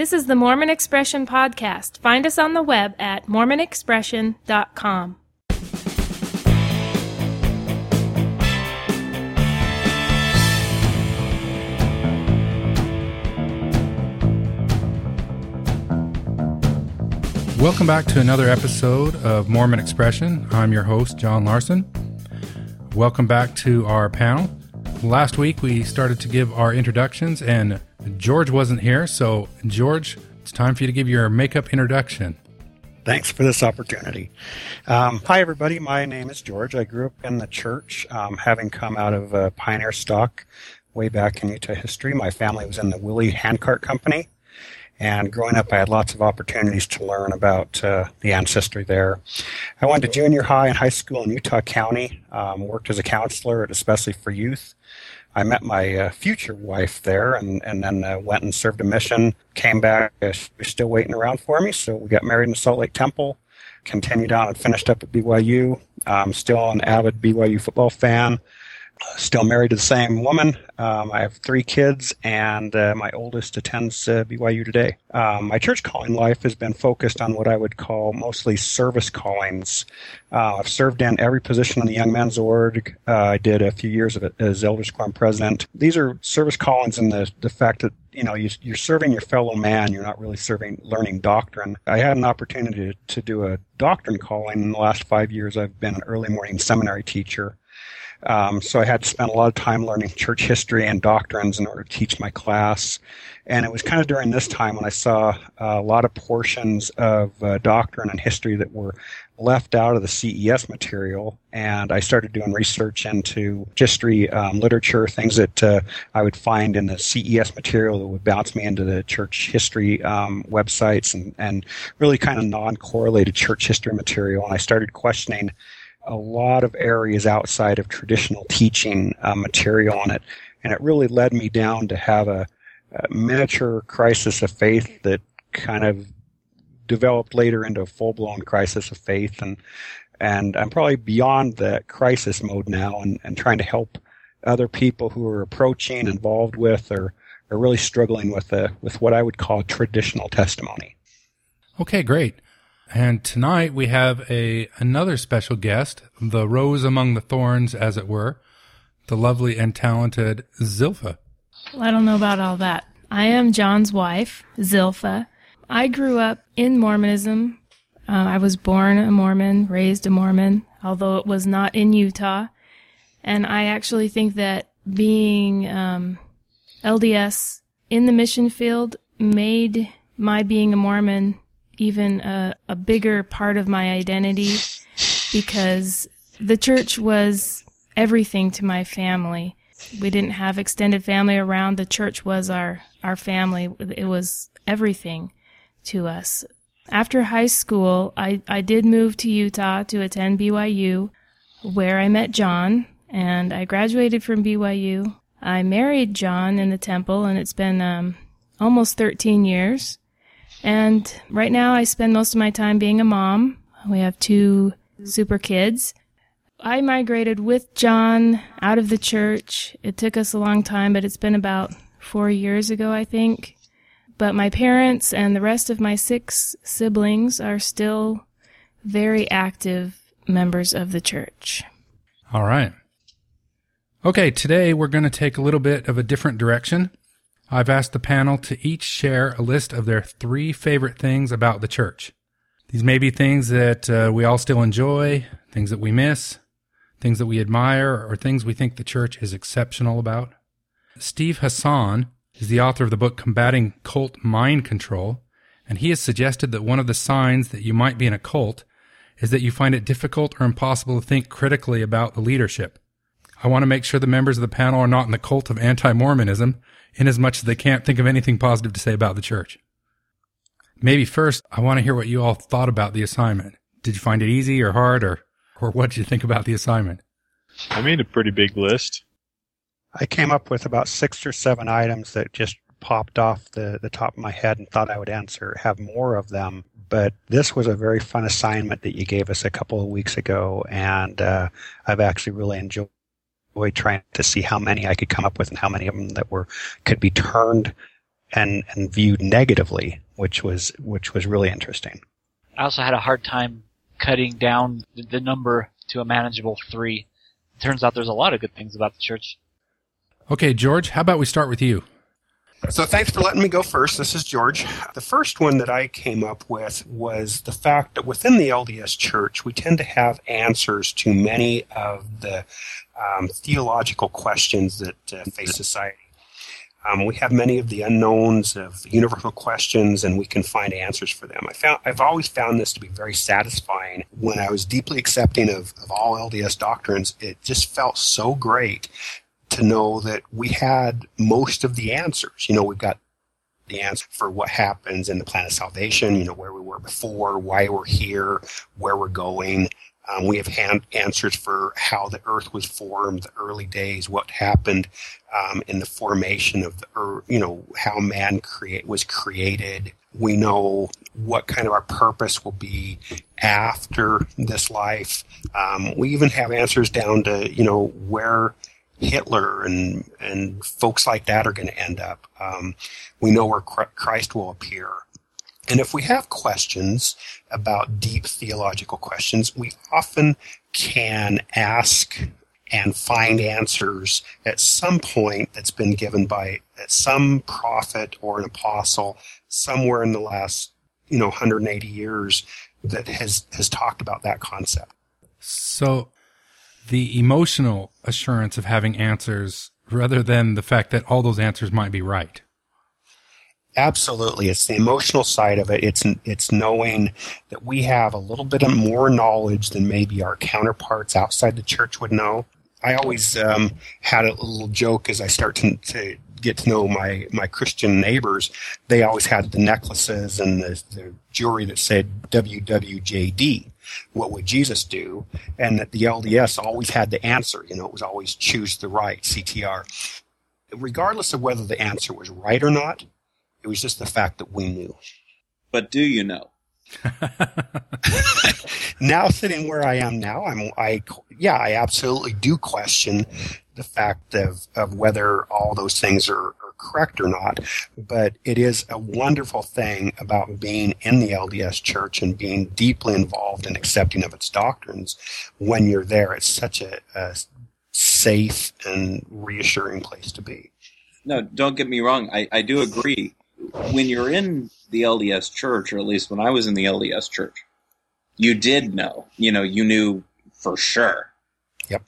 This is the Mormon Expression Podcast. Find us on the web at mormonexpression.com. Welcome back to another episode of Mormon Expression. I'm your host, John Larsen. Welcome back to our panel. Last week we started to give our introductions, and George wasn't here. So, George, it's time for you to give your makeup introduction. Thanks for this opportunity. Um, hi, everybody. My name is George. I grew up in the church, um, having come out of pioneer stock way back in Utah history. My family was in the Willie Handcart Company. And growing up, I had lots of opportunities to learn about uh, the ancestry there. I went to junior high and high school in Utah County, um, worked as a counselor, especially for youth. I met my uh, future wife there and, and then uh, went and served a mission, came back. Uh, she was still waiting around for me, so we got married in the Salt Lake Temple, continued on and finished up at BYU. I'm still an avid BYU football fan still married to the same woman. Um, I have three kids, and uh, my oldest attends uh, BYU today. Um, my church calling life has been focused on what I would call mostly service callings. Uh, I've served in every position in the Young Men's Org. Uh, I did a few years of it as Elders Quorum president. These are service callings in the, the fact that you know, you, are serving your fellow man. You're not really serving, learning doctrine. I had an opportunity to do a doctrine calling in the last five years. I've been an early morning seminary teacher. Um, so I had to spend a lot of time learning church history and doctrines in order to teach my class. And it was kind of during this time when I saw a lot of portions of uh, doctrine and history that were left out of the CES material. And I started doing research into history, um, literature, things that uh, I would find in the CES material that would bounce me into the church history um, websites and, and really kind of non correlated church history material. And I started questioning a lot of areas outside of traditional teaching uh, material on it. And it really led me down to have a, a miniature crisis of faith that kind of developed later into a full blown crisis of faith. And, and I'm probably beyond that crisis mode now and, and trying to help other people who are approaching, involved with, or are really struggling with the, with what I would call traditional testimony. Okay, great. And tonight we have a another special guest, the rose among the thorns, as it were, the lovely and talented Zilpha. Well, I don't know about all that. I am John's wife, Zilpha. I grew up in Mormonism. Uh, I was born a Mormon, raised a Mormon, although it was not in Utah. And I actually think that being um, LDS in the mission field made my being a Mormon even a, a bigger part of my identity because the church was everything to my family. We didn't have extended family around. The church was our, our family. It was everything to us. After high school, I, I did move to Utah to attend BYU, where I met John, and I graduated from BYU. I married John in the temple, and it's been um, almost 13 years. And right now I spend most of my time being a mom. We have two super kids. I migrated with John out of the church. It took us a long time, but it's been about four years ago, I think. But my parents and the rest of my six siblings are still very active members of the church. All right. Okay, today we're going to take a little bit of a different direction. I've asked the panel to each share a list of their three favorite things about the church. These may be things that uh, we all still enjoy, things that we miss, things that we admire, or things we think the church is exceptional about. Steve Hassan is the author of the book Combating Cult Mind Control, and he has suggested that one of the signs that you might be in a cult is that you find it difficult or impossible to think critically about the leadership. I want to make sure the members of the panel are not in the cult of anti-Mormonism, inasmuch as much as they can't think of anything positive to say about the church. Maybe first, I want to hear what you all thought about the assignment. Did you find it easy or hard, or, or what did you think about the assignment? I made a pretty big list. I came up with about six or seven items that just popped off the, the top of my head and thought I would answer, have more of them. But this was a very fun assignment that you gave us a couple of weeks ago, and uh, I've actually really enjoyed trying to see how many I could come up with and how many of them that were could be turned and and viewed negatively, which was which was really interesting. I also had a hard time cutting down the, the number to a manageable three. It turns out there's a lot of good things about the church. Okay, George, how about we start with you? So thanks for letting me go first. This is George. The first one that I came up with was the fact that within the LDS Church, we tend to have answers to many of the um, theological questions that uh, face society. Um, we have many of the unknowns of universal questions, and we can find answers for them. I found I've always found this to be very satisfying. When I was deeply accepting of, of all LDS doctrines, it just felt so great to know that we had most of the answers. You know, we've got the answer for what happens in the plan of salvation, you know, where we were before, why we're here, where we're going. Um, we have hand answers for how the earth was formed, the early days, what happened um, in the formation of the earth, you know, how man create was created. We know what kind of our purpose will be after this life. Um, we even have answers down to, you know, where Hitler and and folks like that are going to end up. Um, we know where Christ will appear. And if we have questions about deep theological questions, we often can ask and find answers at some point that's been given by some prophet or an apostle somewhere in the last, you know, 180 years that has, has talked about that concept. So the emotional assurance of having answers rather than the fact that all those answers might be right. Absolutely, it's the emotional side of it. It's it's knowing that we have a little bit of more knowledge than maybe our counterparts outside the church would know. I always um, had a little joke as I start to, to get to know my my Christian neighbors. They always had the necklaces and the, the jewelry that said WWJD. What would Jesus do? And that the LDS always had the answer. You know, it was always choose the right CTR. Regardless of whether the answer was right or not, it was just the fact that we knew. But do you know? now sitting where I am now, I'm I yeah, I absolutely do question the fact of, of whether all those things are, are correct or not. But it is a wonderful thing about being in the LDS church and being deeply involved in accepting of its doctrines when you're there. It's such a, a safe and reassuring place to be. No, don't get me wrong. I, I do agree when you're in the LDS church, or at least when I was in the LDS church, you did know. You know, you knew for sure. Yep.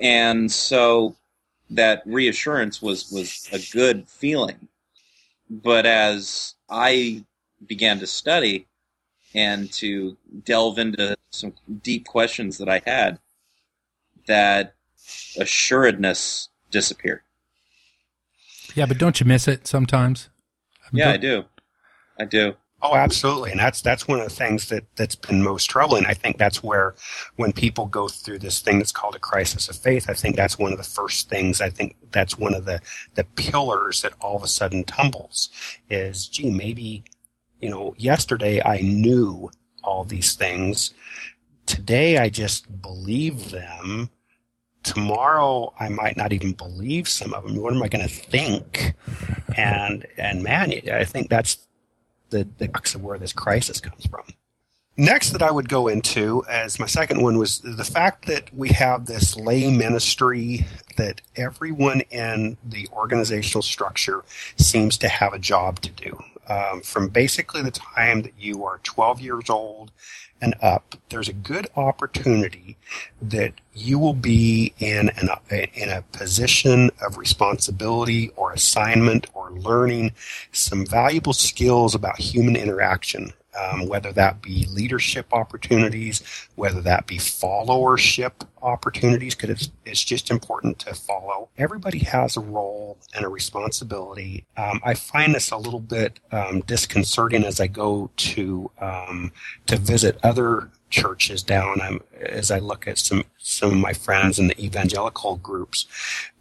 And so that reassurance was was a good feeling. But as I began to study and to delve into some deep questions that I had, that assuredness disappeared. Yeah, but don't you miss it sometimes? Yeah, I do. I do. Oh, absolutely, and that's that's one of the things that that's been most troubling. I think that's where when people go through this thing that's called a crisis of faith, I think that's one of the first things. I think that's one of the the pillars that all of a sudden tumbles. Is gee, maybe you know, yesterday I knew all these things. Today I just believe them tomorrow I might not even believe some of them. What am I going to think? And and man, I think that's the the crux of where this crisis comes from. Next, that I would go into as my second one was the fact that we have this lay ministry that everyone in the organizational structure seems to have a job to do. Um, from basically the time that you are 12 years old and up, there's a good opportunity that you will be in an, in a position of responsibility or assignment or learning some valuable skills about human interaction um, whether that be leadership opportunities, whether that be followership opportunities, because it's, it's just important to follow. Everybody has a role and a responsibility. Um, I find this a little bit um, disconcerting as I go to um, to visit other churches down um, as I look at some some of my friends in the evangelical groups.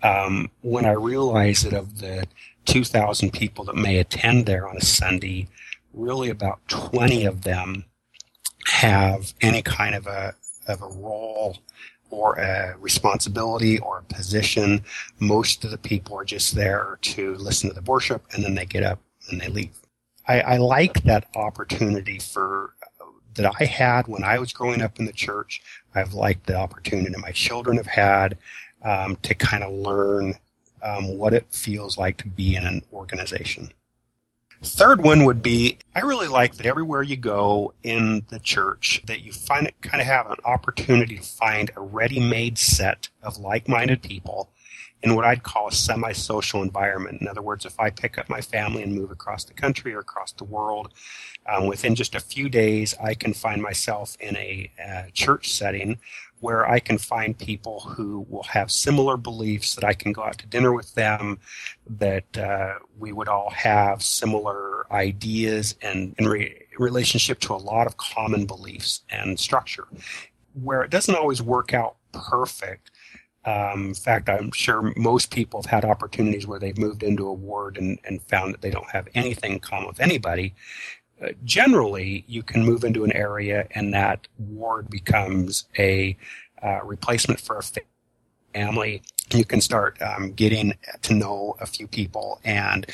Um, when I realize that of the 2,000 people that may attend there on a Sunday, really about 20 of them have any kind of a, of a role or a responsibility or a position. Most of the people are just there to listen to the worship and then they get up and they leave. I, I like that opportunity for that I had when I was growing up in the church. I've liked the opportunity my children have had um, to kind of learn um, what it feels like to be in an organization. Third one would be I really like that everywhere you go in the church that you find it kind of have an opportunity to find a ready-made set of like-minded people in what I'd call a semi-social environment. In other words, if I pick up my family and move across the country or across the world, um, within just a few days, I can find myself in a, a church setting where I can find people who will have similar beliefs that I can go out to dinner with them, that uh, we would all have similar ideas and in re- relationship to a lot of common beliefs and structure. Where it doesn't always work out perfect. Um, in fact, I'm sure most people have had opportunities where they've moved into a ward and, and found that they don't have anything common with anybody. Uh, generally, you can move into an area and that ward becomes a uh, replacement for a family. You can start um, getting to know a few people and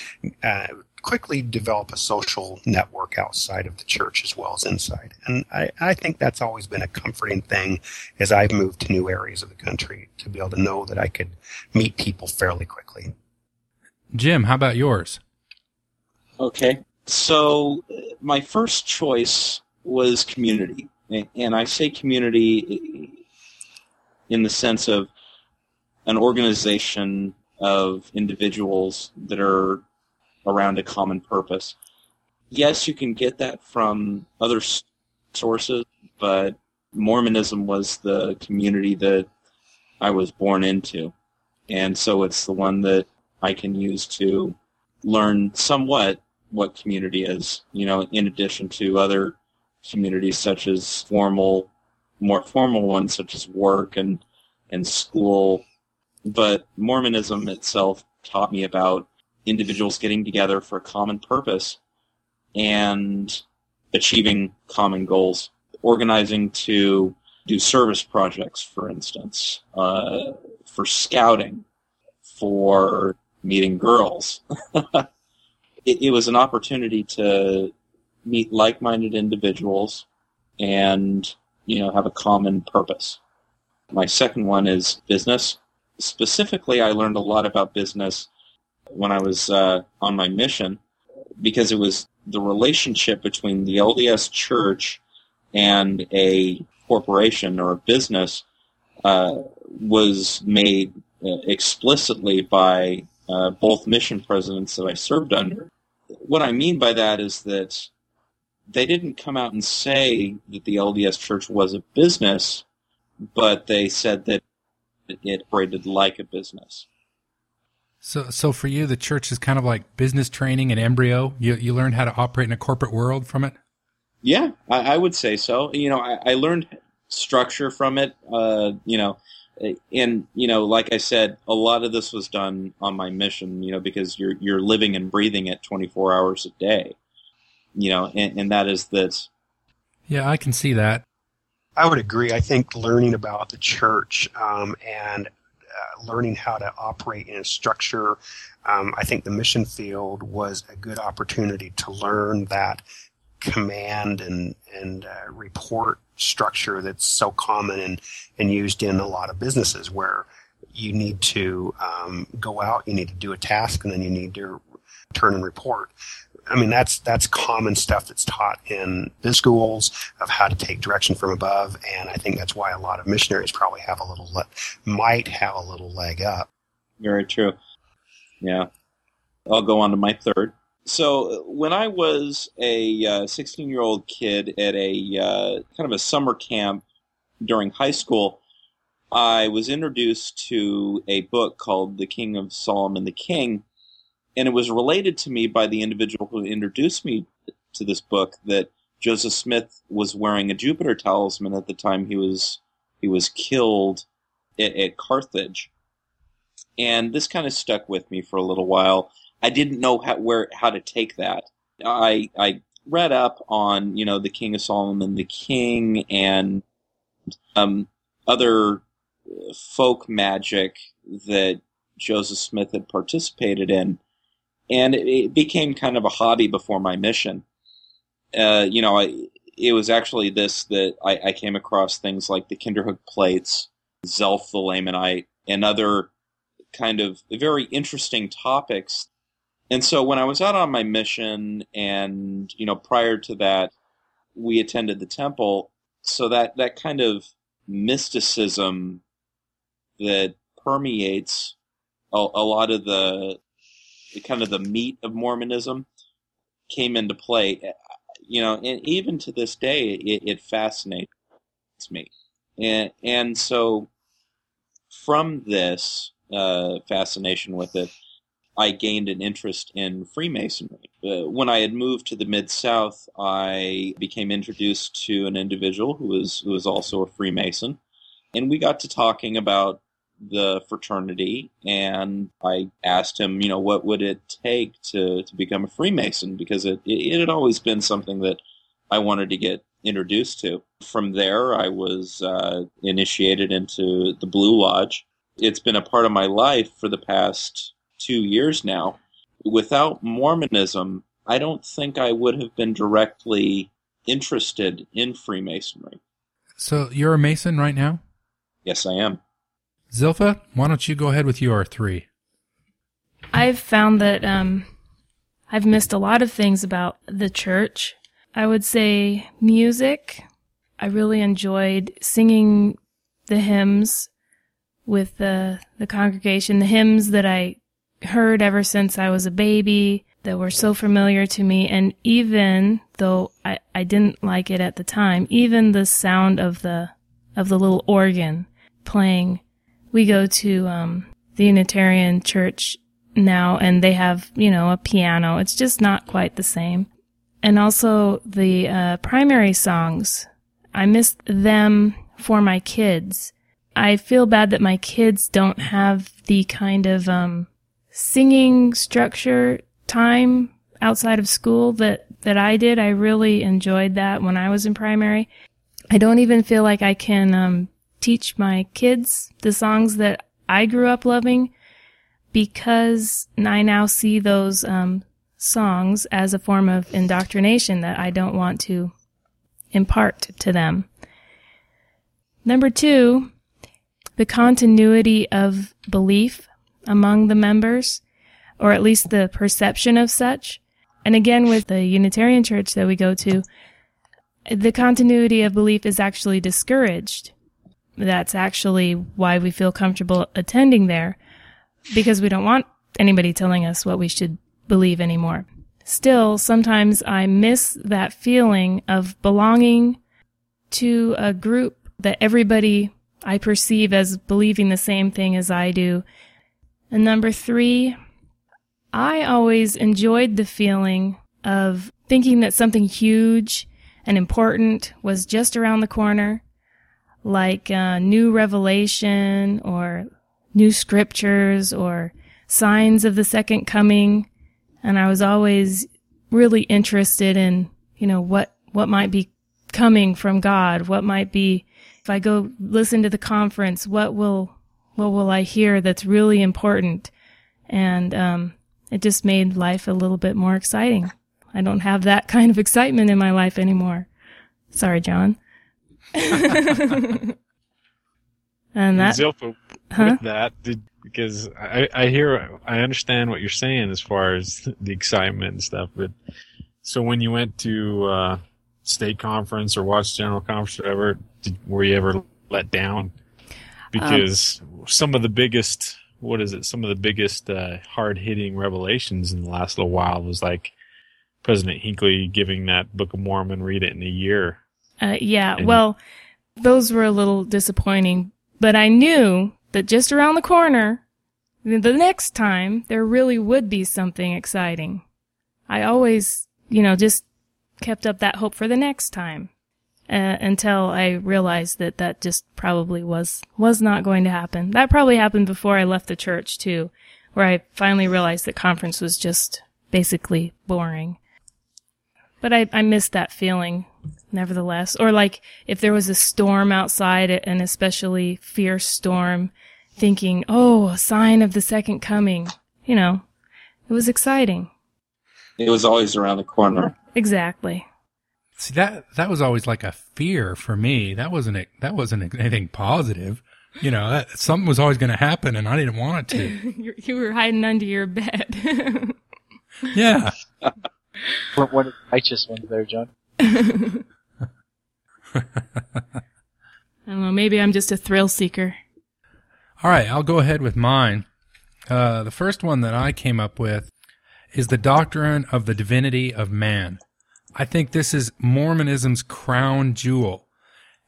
uh, quickly develop a social network outside of the church as well as inside. And I, I think that's always been a comforting thing as I've moved to new areas of the country to be able to know that I could meet people fairly quickly. Jim, how about yours? Okay. So my first choice was community. And I say community in the sense of an organization of individuals that are around a common purpose. Yes, you can get that from other sources, but Mormonism was the community that I was born into. And so it's the one that I can use to learn somewhat what community is, you know, in addition to other communities such as formal, more formal ones such as work and, and school. But Mormonism itself taught me about individuals getting together for a common purpose and achieving common goals. Organizing to do service projects, for instance, uh, for scouting, for meeting girls. it, it was an opportunity to meet like-minded individuals and you know have a common purpose. My second one is business. Specifically, I learned a lot about business when I was uh, on my mission because it was the relationship between the LDS Church and a corporation or a business uh, was made uh, explicitly by uh, both mission presidents that I served under what I mean by that is that they didn't come out and say that the LDS Church was a business, but they said that it operated like a business. So, so for you, the church is kind of like business training and embryo. You you learned how to operate in a corporate world from it. Yeah, I, I would say so. You know, I, I learned structure from it. Uh, you know, and you know, like I said, a lot of this was done on my mission. You know, because you're you're living and breathing it 24 hours a day. You know, and, and that is that. Yeah, I can see that. I would agree. I think learning about the church um, and uh, learning how to operate in a structure, um, I think the mission field was a good opportunity to learn that command and and uh, report structure that's so common and and used in a lot of businesses where you need to um, go out, you need to do a task, and then you need to turn and report. I mean, that's that's common stuff that's taught in biz schools of how to take direction from above, and I think that's why a lot of missionaries probably have a little le- might have a little leg up. Very true. Yeah, I'll go on to my third. So when I was a 16 uh, year old kid at a uh, kind of a summer camp during high school, I was introduced to a book called The Key of Solomon the King, and it was related to me by the individual who introduced me to this book that Joseph Smith was wearing a Jupiter talisman at the time he was he was killed at, at Carthage, and this kind of stuck with me for a little while. I didn't know how, where how to take that. I I read up on you know the Key of Solomon, the King, and um, other folk magic that Joseph Smith had participated in, and it, it became kind of a hobby before my mission. Uh, you know, I, it was actually this that I, I came across things like the Kinderhook plates, Zelph the Lamanite, and other kind of very interesting topics. And so when I was out on my mission, and you know, prior to that, we attended the temple. So that that kind of mysticism that permeates a, a lot of the, the kind of the meat of Mormonism came into play. You know, and even to this day, it, it fascinates me. And and so from this uh, fascination with it, I gained an interest in Freemasonry. Uh, when I had moved to the Mid South, I became introduced to an individual who was who was also a Freemason, and we got to talking about the fraternity. And I asked him, you know, what would it take to to become a Freemason because it it, had always been something that I wanted to get introduced to. From there, I was uh, initiated into the Blue Lodge. It's been a part of my life for the past two years now. Without Mormonism, I don't think I would have been directly interested in Freemasonry. So you're a Mason right now? Yes, I am. Zilpha, why don't you go ahead with your three? I've found that um, I've missed a lot of things about the church. I would say music. I really enjoyed singing the hymns with the the congregation, the hymns that I heard ever since I was a baby that were so familiar to me. And even though I, I didn't like it at the time, even the sound of the, of the little organ playing, we go to, um, the Unitarian church now and they have, you know, a piano. It's just not quite the same. And also the, uh, primary songs. I miss them for my kids. I feel bad that my kids don't have the kind of, um, singing structure time outside of school that, that I did. I really enjoyed that when I was in primary. I don't even feel like I can um, teach my kids the songs that I grew up loving because I now see those um, songs as a form of indoctrination that I don't want to impart to them. Number two, the continuity of belief among the members, or at least the perception of such. And again, with the Unitarian church that we go to, the continuity of belief is actually discouraged. That's actually why we feel comfortable attending there, because we don't want anybody telling us what we should believe anymore. Still, sometimes I miss that feeling of belonging to a group that everybody I perceive as believing the same thing as I do and number three, I always enjoyed the feeling of thinking that something huge and important was just around the corner, like uh, new revelation or new scriptures or signs of the second coming. And I was always really interested in, you know, what, what might be coming from God? What might be, if I go listen to the conference, what will what will I hear that's really important? And um, it just made life a little bit more exciting. I don't have that kind of excitement in my life anymore. Sorry, John. and that Zilpha, Huh? with that, did, because I, I hear, I understand what you're saying as far as the excitement and stuff, but so when you went to, uh, stake conference or watch general conference or whatever, did, were you ever let down? Because some of the biggest, what is it? Some of the biggest, uh, hard hitting revelations in the last little while was like President Hinckley giving that Book of Mormon, read it in a year. Uh, yeah, And- well, those were a little disappointing, but I knew that just around the corner, the next time, there really would be something exciting. I always, you know, just kept up that hope for the next time. Uh, until I realized that that just probably was, was not going to happen. That probably happened before I left the church too, where I finally realized that conference was just basically boring. But I, I missed that feeling nevertheless. Or like if there was a storm outside, an especially fierce storm, thinking, oh, a sign of the second coming, you know, It was exciting. It was always around the corner. Exactly. See that that was always like a fear for me. That wasn't it. That wasn't anything positive. You know, that, something was always going to happen, and I didn't want it to. you you were hiding under your bed. Yeah. One one of the righteous ones there, John. I don't know. Maybe I'm just a thrill seeker. All right, I'll go ahead with mine. Uh, the first one that I came up with is the doctrine of the divinity of man. I think this is Mormonism's crown jewel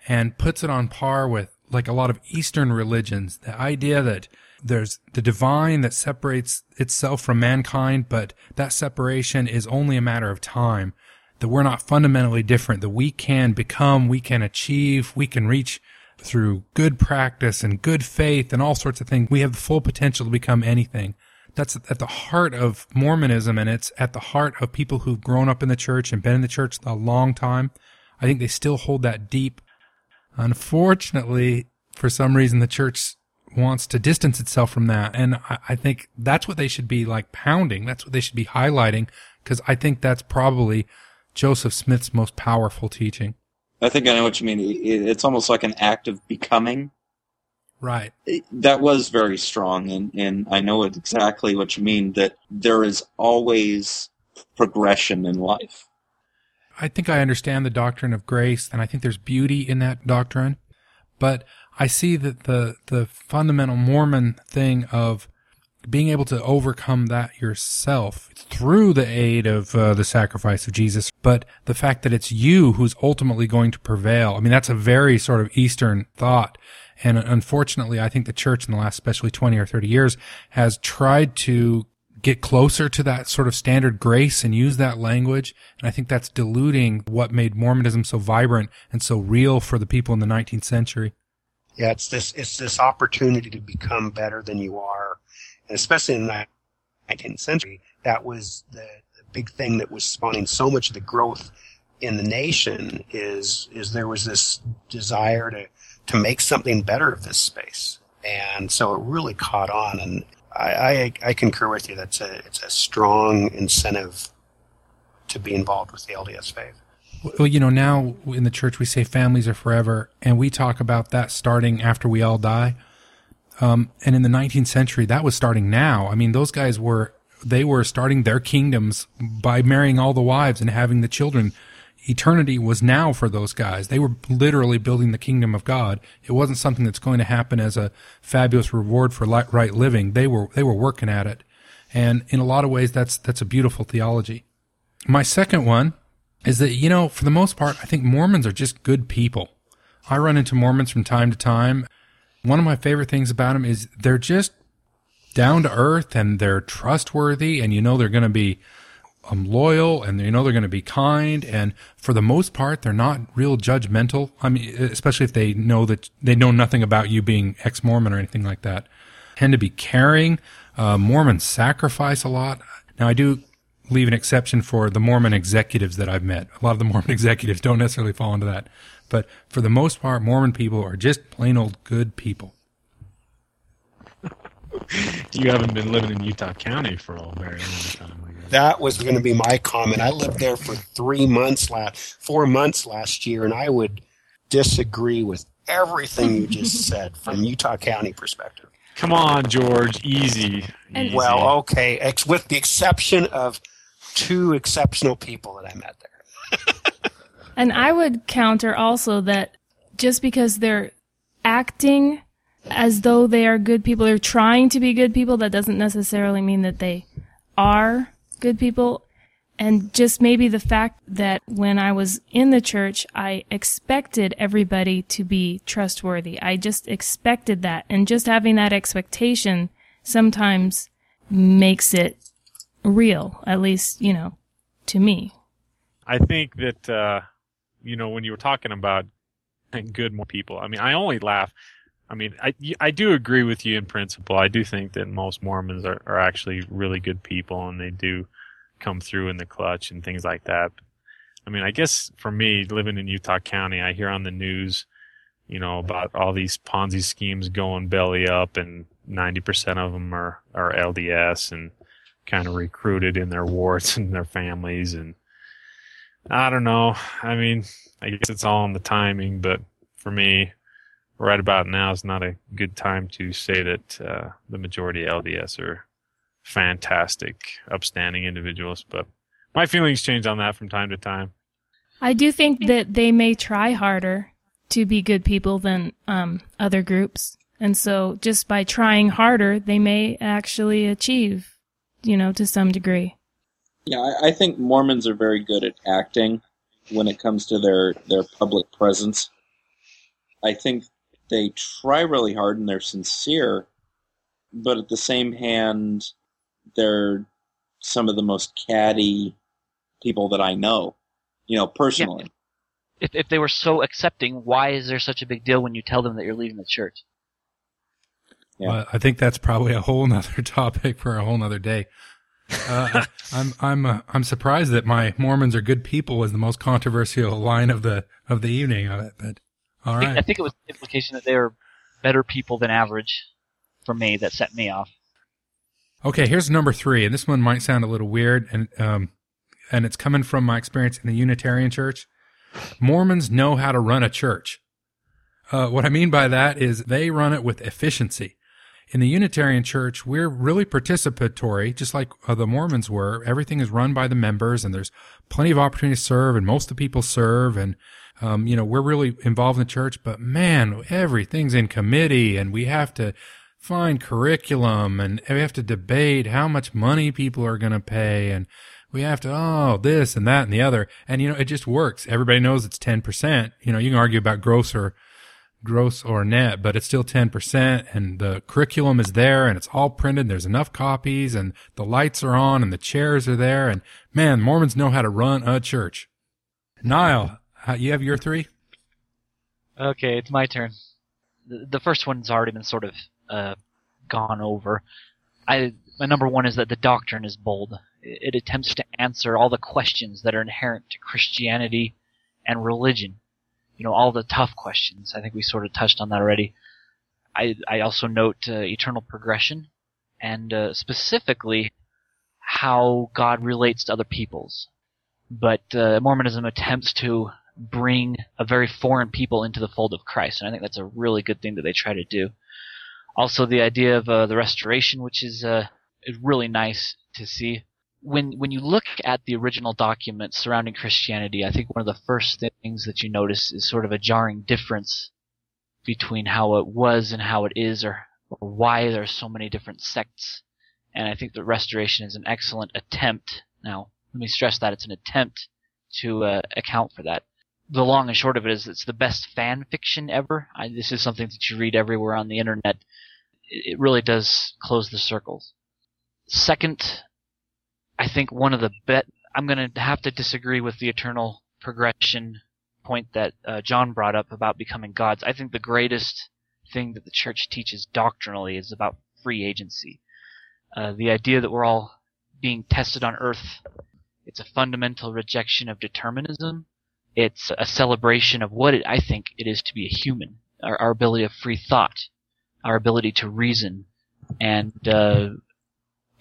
and puts it on par with like a lot of Eastern religions. The idea that there's the divine that separates itself from mankind, but that separation is only a matter of time. That we're not fundamentally different, that we can become, we can achieve, we can reach through good practice and good faith and all sorts of things. We have the full potential to become anything. That's at the heart of Mormonism and it's at the heart of people who've grown up in the church and been in the church a long time. I think they still hold that deep. Unfortunately, for some reason, the church wants to distance itself from that. And I, I think that's what they should be like pounding. That's what they should be highlighting because I think that's probably Joseph Smith's most powerful teaching. I think I know what you mean. It's almost like an act of becoming. Right. It- That was very strong, and, and I know exactly what you mean. That there is always progression in life. I think I understand the doctrine of grace and I think there's beauty in that doctrine, but I see that the, the fundamental Mormon thing of being able to overcome that yourself through the aid of uh, the sacrifice of Jesus, but the fact that it's you who's ultimately going to prevail. I mean, that's a very sort of Eastern thought. And unfortunately, I think the church in the last, especially 20 or 30 years has tried to get closer to that sort of standard grace and use that language. And I think that's diluting what made Mormonism so vibrant and so real for the people in the 19th century. Yeah, it's this it's this opportunity to become better than you are, and especially in the 19th century, that was the, the big thing that was spawning so much of the growth in the nation. Is is there was this desire to to make something better of this space, and so it really caught on. And I I, I concur with you. That's a it's a strong incentive to be involved with the LDS faith. Well, you know, now in the church we say families are forever, and we talk about that starting after we all die. Um, and in the 19th century, that was starting now. I mean, those guys were they were starting their kingdoms by marrying all the wives and having the children. Eternity was now for those guys. They were literally building the kingdom of God. It wasn't something that's going to happen as a fabulous reward for right living. They were they were working at it, and in a lot of ways, that's that's a beautiful theology. My second one is that, you know, for the most part, I think Mormons are just good people. I run into Mormons from time to time. One of my favorite things about them is they're just down to earth and they're trustworthy and you know they're going to be um, loyal and you know they're going to be kind and for the most part they're not real judgmental. I mean, especially if they know that they know nothing about you being ex-Mormon or anything like that. Tend to be caring. Uh, Mormons sacrifice a lot. Now I do leave an exception for the Mormon executives that I've met. A lot of the Mormon executives don't necessarily fall into that. But for the most part, Mormon people are just plain old good people. You haven't been living in Utah County for a very long time. I guess. That was going to be my comment. I lived there for three months last, four months last year, and I would disagree with everything you just said from Utah County perspective. Come on, George, easy. Easy. Well, okay, ex- with the exception of two exceptional people that I met there. And I would counter also that just because they're acting as though they are good people, they're trying to be good people, that doesn't necessarily mean that they are good people. And just maybe the fact that when I was in the church, I expected everybody to be trustworthy. I just expected that. And just having that expectation sometimes makes it real, at least, you know, to me. I think that uh, you know when you were talking about good people. I mean, I only laugh. I mean, I I do agree with you in principle. I do think that most Mormons are, are actually really good people, and they do come through in the clutch and things like that. I mean, I guess for me, living in Utah County, I hear on the news, you know, about all these Ponzi schemes going belly up, and ninety percent of them are are LDS, and kind of recruited in their wards and their families and I don't know. I mean, I guess it's all in the timing, but for me, right about now is not a good time to say that uh, the majority of LDS are fantastic, upstanding individuals. But my feelings change on that from time to time. I do think that they may try harder to be good people than um, other groups. And so just by trying harder, they may actually achieve, you know, to some degree. Yeah, I, I think Mormons are very good at acting when it comes to their, their public presence. I think they try really hard and they're sincere, but at the same hand, they're some of the most catty people that I know, you know, personally. If if they were so accepting, why is there such a big deal when you tell them that you're leaving the church? Yeah. Well, I think that's probably a whole nother topic for a whole nother day. Uh, I'm I'm uh, I'm surprised that my Mormons are good people was the most controversial line of the of the evening of it. But all I think, I think it was the implication that they were better people than average for me that set me off. okay. Here's number three, and this one might sound a little weird, and um, and it's coming from my experience in the Unitarian Church. Mormons know how to run a church. Uh, what I mean by that is they run it with efficiency. In the Unitarian Church, we're really participatory, just like uh, the Mormons were. Everything is run by the members, and there's plenty of opportunity to serve, and most of the people serve, and um, you know we're really involved in the church. But man, everything's in committee, and we have to find curriculum, and we have to debate how much money people are going to pay, and we have to oh this and that and the other, and you know it just works. Everybody knows it's ten percent. You know you can argue about gross or gross or net, but it's still 10% and the curriculum is there and it's all printed. There's enough copies and the lights are on and the chairs are there. And man, Mormons know how to run a church. Niall, how- you have your three? Okay, it's my turn. The, the first one's already been sort of uh, gone over. I my number one is that the doctrine is bold. It, it attempts to answer all the questions that are inherent to Christianity and religion. You know, all the tough questions. I think we sort of touched on that already. I I also note uh, eternal progression, and uh, specifically how God relates to other peoples. But uh, Mormonism attempts to bring a very foreign people into the fold of Christ, and I think that's a really good thing that they try to do. Also, the idea of uh, the restoration, which is uh, really nice to see. When when you look at the original documents surrounding Christianity, I think one of the first things that you notice is sort of a jarring difference between how it was and how it is, or, or why there are so many different sects. And I think that restoration is an excellent attempt. Now, let me stress that it's an attempt to uh, account for that the long and short of it is it's the best fan fiction ever. I, this is something that you read everywhere on the internet. It, really does close the circles. Second, I think one of the bet I'm going to have to disagree with the eternal progression point that uh, John brought up about becoming gods. I think the greatest thing that the church teaches doctrinally is about free agency. Uh, the idea that we're all being tested on earth. It's a fundamental rejection of determinism it's a celebration of what it, I think it is to be a human, our, our ability of free thought, our ability to reason, and uh,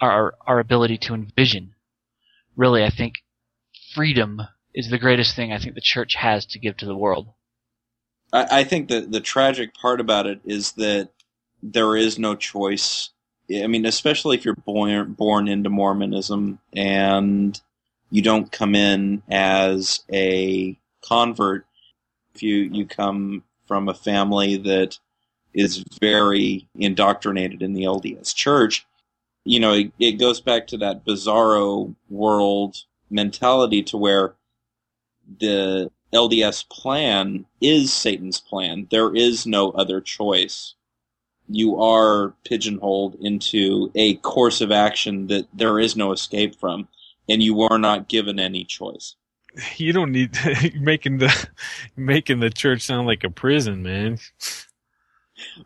our our ability to envision. Really, I think freedom is the greatest thing I think the church has to give to the world. I, I think that the tragic part about it is that there is no choice. I mean, especially if you're born born into Mormonism and you don't come in as a convert. If you you come from a family that is very indoctrinated in the LDS Church, you know it, it goes back to that bizarro world mentality to where the LDS plan is Satan's plan. There is no other choice. You are pigeonholed into a course of action that there is no escape from, and you are not given any choice. You don't need making the making the church sound like a prison, man.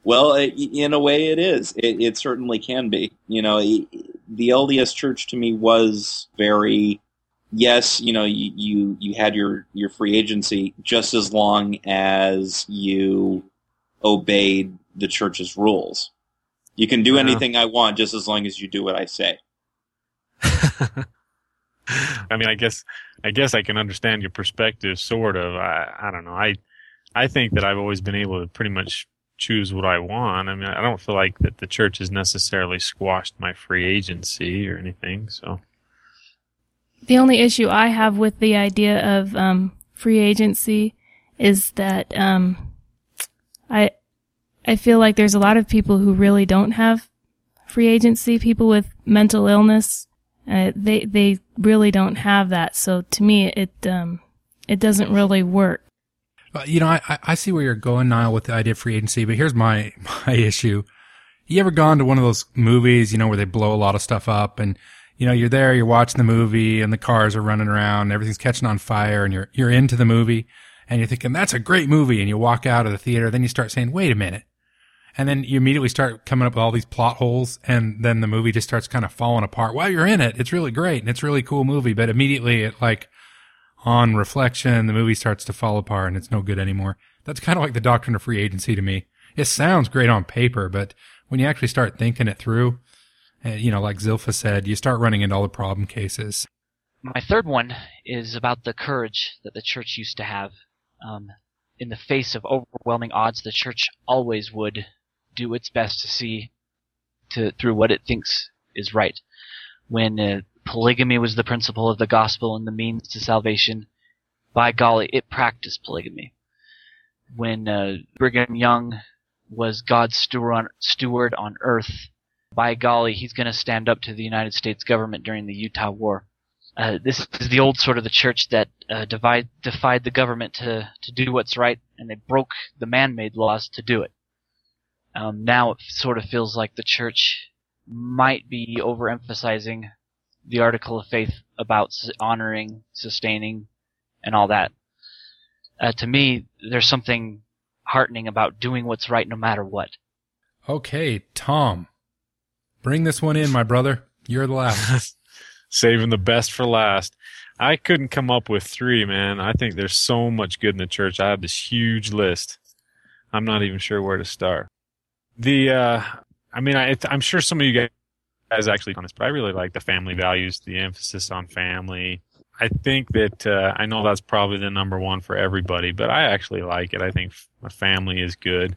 Well, in a way, it is. It, it certainly can be. You know, the LDS Church to me was very. Yes, you know, you, you you had your your free agency just as long as you obeyed the church's rules. You can do Uh-huh. anything I want just as long as you do what I say. I mean, I guess, I guess I can understand your perspective, sort of. I, I don't know. I, I think that I've always been able to pretty much choose what I want. I mean, I don't feel like that the church has necessarily squashed my free agency or anything. So The only issue I have with the idea of um, free agency is that um, I I feel like there's a lot of people who really don't have free agency. People with mental illness, uh, they they really don't have that. So to me, it um, it doesn't really work. Uh, you know, I, I- see where you're going, Niall, with the idea of free agency, but here's my, my issue. You ever gone to one of those movies, you know, where they blow a lot of stuff up and, you know, you're there, you're watching the movie and the cars are running around everything's catching on fire and you're, you're into the movie and you're thinking, that's a great movie. And you walk out of the theater, then you start saying, wait a minute. And then you immediately start coming up with all these plot holes and then the movie just starts kind of falling apart. While you're in it, it's really great and it's a really cool movie, but immediately it like, on reflection, the movie starts to fall apart and it's no good anymore. That's kind of like the doctrine of free agency to me. It sounds great on paper, but when you actually start thinking it through, uh, you know, like Zilpha said, you start running into all the problem cases. My third one is about the courage that the church used to have. Um, in the face of overwhelming odds, the church always would do its best to see to through what it thinks is right. When uh, polygamy was the principle of the gospel and the means to salvation, by golly, it practiced polygamy. When uh, Brigham Young was God's steward on, steward on earth, by golly, he's going to stand up to the United States government during the Utah War. Uh, this is the old sort of the church that uh, divide, defied the government to, to do what's right, and they broke the man-made laws to do it. Um, now it sort of feels like the church might be overemphasizing the article of faith about honoring, sustaining, and all that. Uh, to me, there's something heartening about doing what's right no matter what. Okay, Tom, bring this one in, my brother. You're the last. saving the best for last. I couldn't come up with three, man. I think there's so much good in the church. I have this huge list. I'm not even sure where to start. The, uh, I mean, I, I'm sure some of you guys actually on this, but I really like the family values, the emphasis on family. I think that, uh, I know that's probably the number one for everybody, but I actually like it. I think a family is good.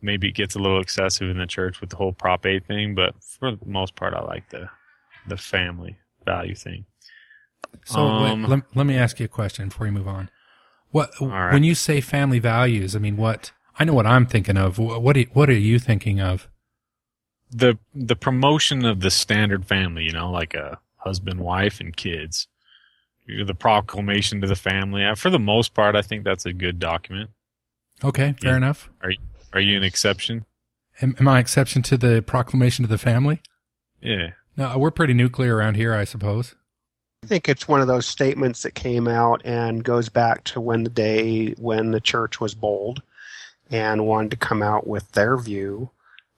Maybe it gets a little excessive in the church with the whole Prop 8 thing, but for the most part, I like the, the family value thing. So Um, wait, let, let me ask you a question before you move on. What right. when you say family values? I mean, what I know what I'm thinking of. What are, what are you thinking of? the the promotion of the standard family, you know, like a husband, wife, and kids. The proclamation to the family. Uh, For the most part, I think that's a good document. Okay, fair Yeah. enough. Are you an exception? Am, am I exception to the proclamation to the family? Yeah. No, we're pretty nuclear around here, I suppose. I think it's one of those statements that came out and goes back to when the day when the church was bold and wanted to come out with their view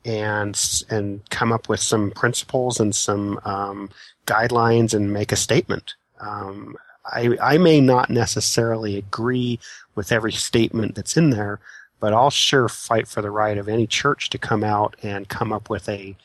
and and come up with some principles and some um, guidelines and make a statement. Um, I I may not necessarily agree with every statement that's in there, but I'll sure fight for the right of any church to come out and come up with a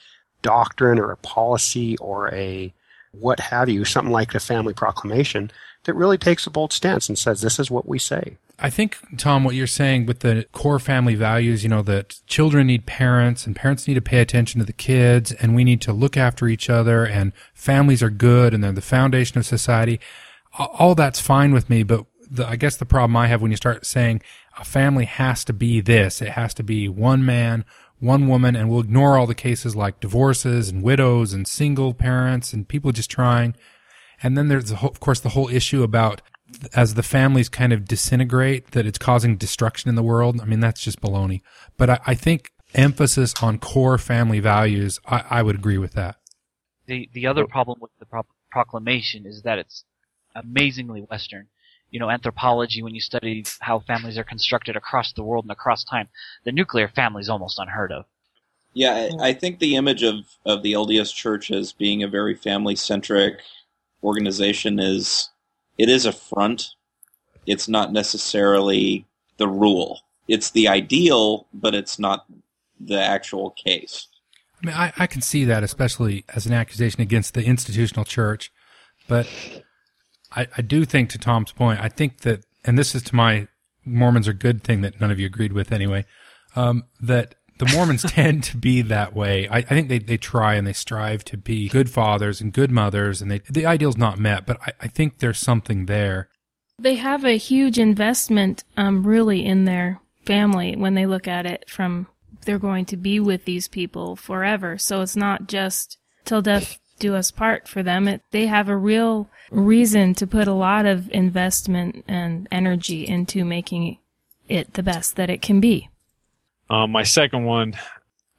doctrine or a policy or a what have you, something like the family proclamation that really takes a bold stance and says, this is what we say. I think, Tom, what you're saying with the core family values, you know, that children need parents and parents need to pay attention to the kids and we need to look after each other and families are good and they're the foundation of society. All that's fine with me, but the, I guess the problem I have when you start saying a family has to be this, it has to be one man, one woman, and we'll ignore all the cases like divorces and widows and single parents and people just trying. And then there's, the whole, of course, the whole issue about as the families kind of disintegrate, that it's causing destruction in the world. I mean, that's just baloney. But I, I think emphasis on core family values, I, I would agree with that. The the other problem with the pro- proclamation is that it's amazingly Western. You know, anthropology, when you study how families are constructed across the world and across time, the nuclear family is almost unheard of. Yeah, I, I think the image of, of the LDS Church as being a very family centric organization is it is a front. It's not necessarily the rule. It's the ideal, but it's not the actual case. I mean, I, I can see that, especially as an accusation against the institutional church. But I, I do think, to Tom's point, I think that, and this is to my Mormons are good thing that none of you agreed with anyway, um, that the Mormons tend to be that way. I, I, think they, they try and they strive to be good fathers and good mothers, and they, the ideal's not met, but I, I think there's something there. They have a huge investment, um, really in their family when they look at it from they're going to be with these people forever. So it's not just till death do us part for them. It, they have a real reason to put a lot of investment and energy into making it the best that it can be. Um, my second one,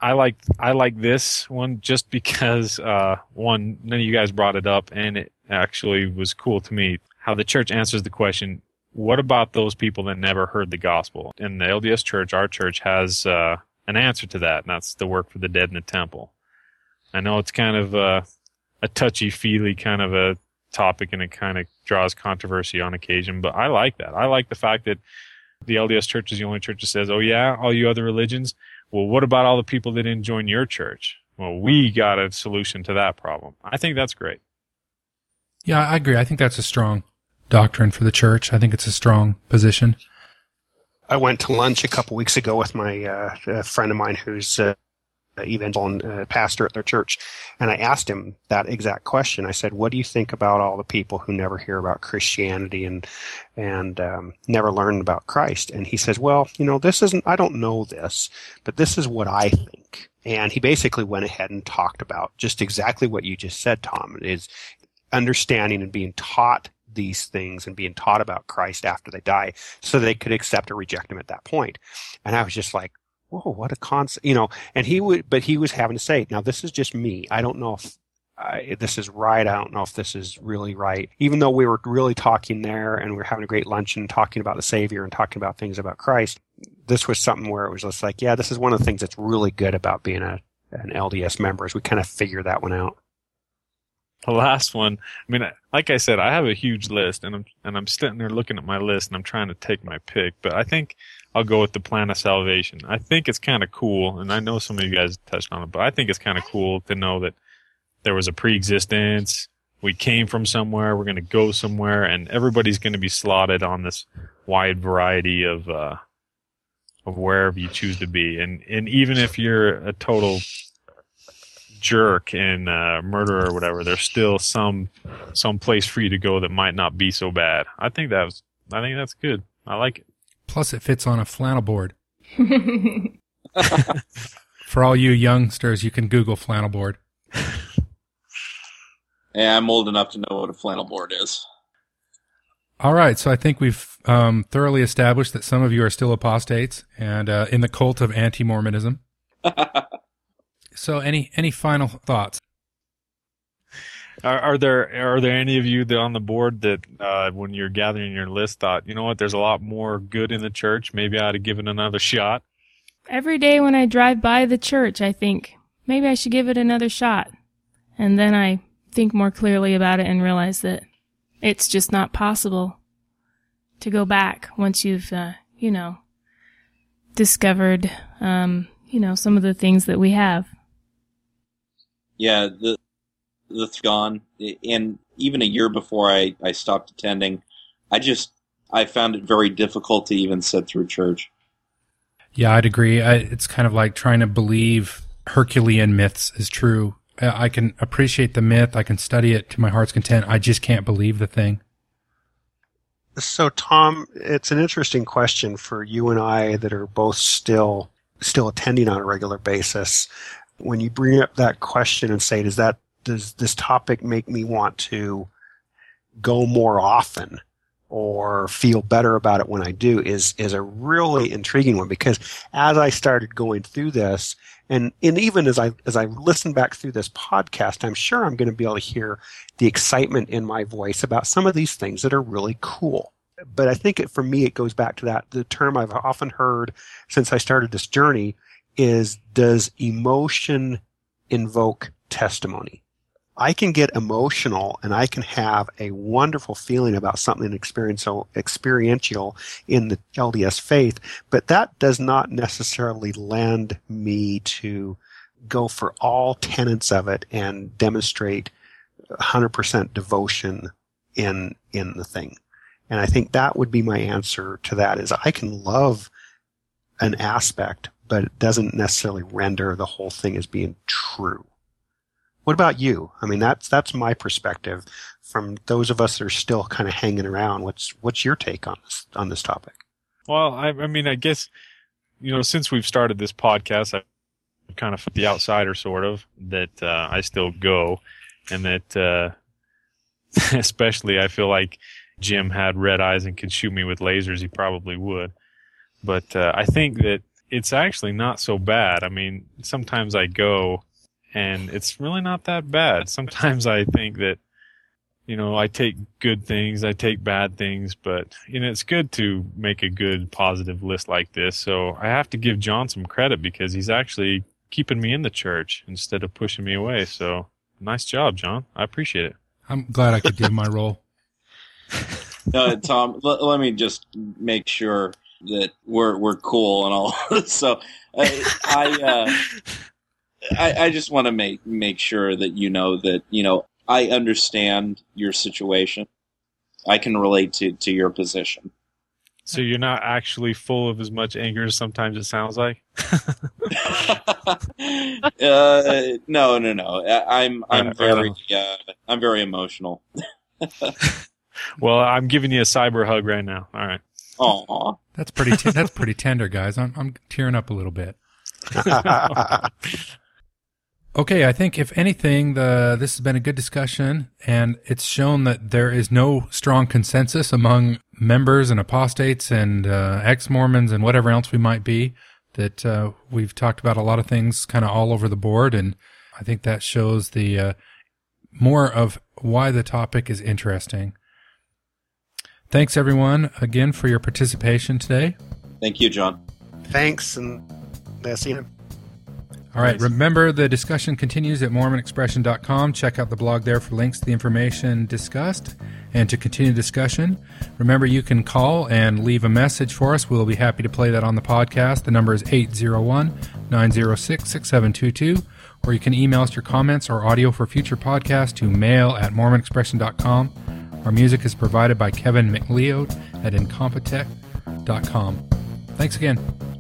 I like I like this one just because uh, one none of you guys brought it up, and it actually was cool to me how the church answers the question: What about those people that never heard the gospel? And the LDS Church, our church, has uh, an answer to that, and that's the work for the dead in the temple. I know it's kind of a, a touchy feely kind of a topic and it kind of draws controversy on occasion, but I like that. I like the fact that the LDS church is the only church that says, oh yeah, all you other religions, well, what about all the people that didn't join your church? Well, we got a solution to that problem. I think that's great. Yeah, I agree. I think that's a strong doctrine for the church. I think it's a strong position. I went to lunch a couple weeks ago with my uh, friend of mine who's uh, evangelical uh, pastor at their church, and I asked him that exact question. I said, "What do you think about all the people who never hear about Christianity and and um, never learn about Christ?" And he says, "Well, you know, this isn't. I don't know this, but this is what I think." And he basically went ahead and talked about just exactly what you just said, Tom. Is understanding and being taught these things and being taught about Christ after they die so they could accept or reject him at that point. And I was just like, whoa, what a concept, you know, and he would, but he was having to say, now this is just me. I don't know if I, this is right. I don't know if this is really right. Even though we were really talking there and we were having a great luncheon talking about the Savior and talking about things about Christ, this was something where it was just like, yeah, this is one of the things that's really good about being a, an LDS member is we kind of figure that one out the last one. I mean, like I said, I have a huge list, and I'm and I'm sitting there looking at my list, and I'm trying to take my pick. But I think I'll go with the plan of salvation. I think it's kind of cool, and I know some of you guys touched on it, but I think it's kind of cool to know that there was a pre-existence. We came from somewhere. We're going to go somewhere, and everybody's going to be slotted on this wide variety of uh, of wherever you choose to be. And and even if you're a total jerk and uh, murderer or whatever, there's still some some place for you to go that might not be so bad. I think that was I think that's good. I like it. Plus, it fits on a flannel board. for all you youngsters, you can Google flannel board. Yeah, I'm old enough to know what a flannel board is. All right, so I think we've um, thoroughly established that some of you are still apostates and uh, in the cult of anti-Mormonism. So, any any final thoughts? Are, are, there are there any of you that on the board that uh, when you're gathering your list thought, you know what, there's a lot more good in the church. Maybe I ought to give it another shot. Every day when I drive by the church, I think maybe I should give it another shot, and then I think more clearly about it and realize that it's just not possible to go back once you've uh, you know discovered um, you know some of the things that we have yeah, the the gone, and even a year before I I stopped attending, I just I found it very difficult to even sit through church. Yeah, I'd agree. I, it's kind of like trying to believe Herculean myths is true. I, I can appreciate the myth. I can study it to my heart's content. I just can't believe the thing. So, Tom, it's an interesting question for you and I that are both still still attending on a regular basis when you bring up that question and say, does that, does this topic make me want to go more often or feel better about it when I do is, is a really intriguing one because as I started going through this and, and even as I, as I listen back through this podcast, I'm sure I'm going to be able to hear the excitement in my voice about some of these things that are really cool but I think it, for me, it goes back to that the term I've often heard since I started this journey is does emotion invoke testimony? I can get emotional and I can have a wonderful feeling about something experiential, experiential in the LDS faith, but that does not necessarily lend me to go for all tenets of it and demonstrate 100% devotion in in the thing. And I think that would be my answer to that is I can love an aspect, but it doesn't necessarily render the whole thing as being true. What about you? I mean, that's that's my perspective. From those of us that are still kind of hanging around, what's what's your take on this on this topic? Well, I, I mean, I guess you know, since we've started this podcast, I've kind of the outsider, sort of that uh, I still go, and that uh, especially I feel like Jim had red eyes and could shoot me with lasers, he probably would. But uh, I think that it's actually not so bad. I mean, sometimes I go and it's really not that bad. Sometimes I think that, you know, I take good things, I take bad things, but, you know, it's good to make a good positive list like this. So I have to give John some credit because he's actually keeping me in the church instead of pushing me away. So nice job, John. I appreciate it. I'm glad I could give my role. uh, Tom, l- let me just make sure that we're we're cool and all. so I I, uh, I, I just want to make make sure that you know that you know I understand your situation. I can relate to to your position. So you're not actually full of as much anger as sometimes it sounds like. uh, no, no, no. I, I'm I'm Right, very uh, I'm very emotional. Well, I'm giving you a cyber hug right now. All right. Aw. That's pretty. T- that's pretty tender, guys. I'm I'm tearing up a little bit. Okay, I think if anything, the this has been a good discussion, and it's shown that there is no strong consensus among members and apostates and uh, ex Mormons and whatever else we might be. That uh, we've talked about a lot of things, kind of all over the board, and I think that shows the uh, more of why the topic is interesting. Thanks everyone again for your participation today. Thank you, John. Thanks, and see you. All right. Nice. Remember, the discussion continues at MormonExpression.com. Check out the blog there for links to the information discussed and to continue discussion. Remember, you can call and leave a message for us. We'll be happy to play that on the podcast. The number is 801 906 6722. Or you can email us your comments or audio for future podcasts to mail at MormonExpression.com. Our music is provided by Kevin MacLeod at Incompetech.com. Thanks again.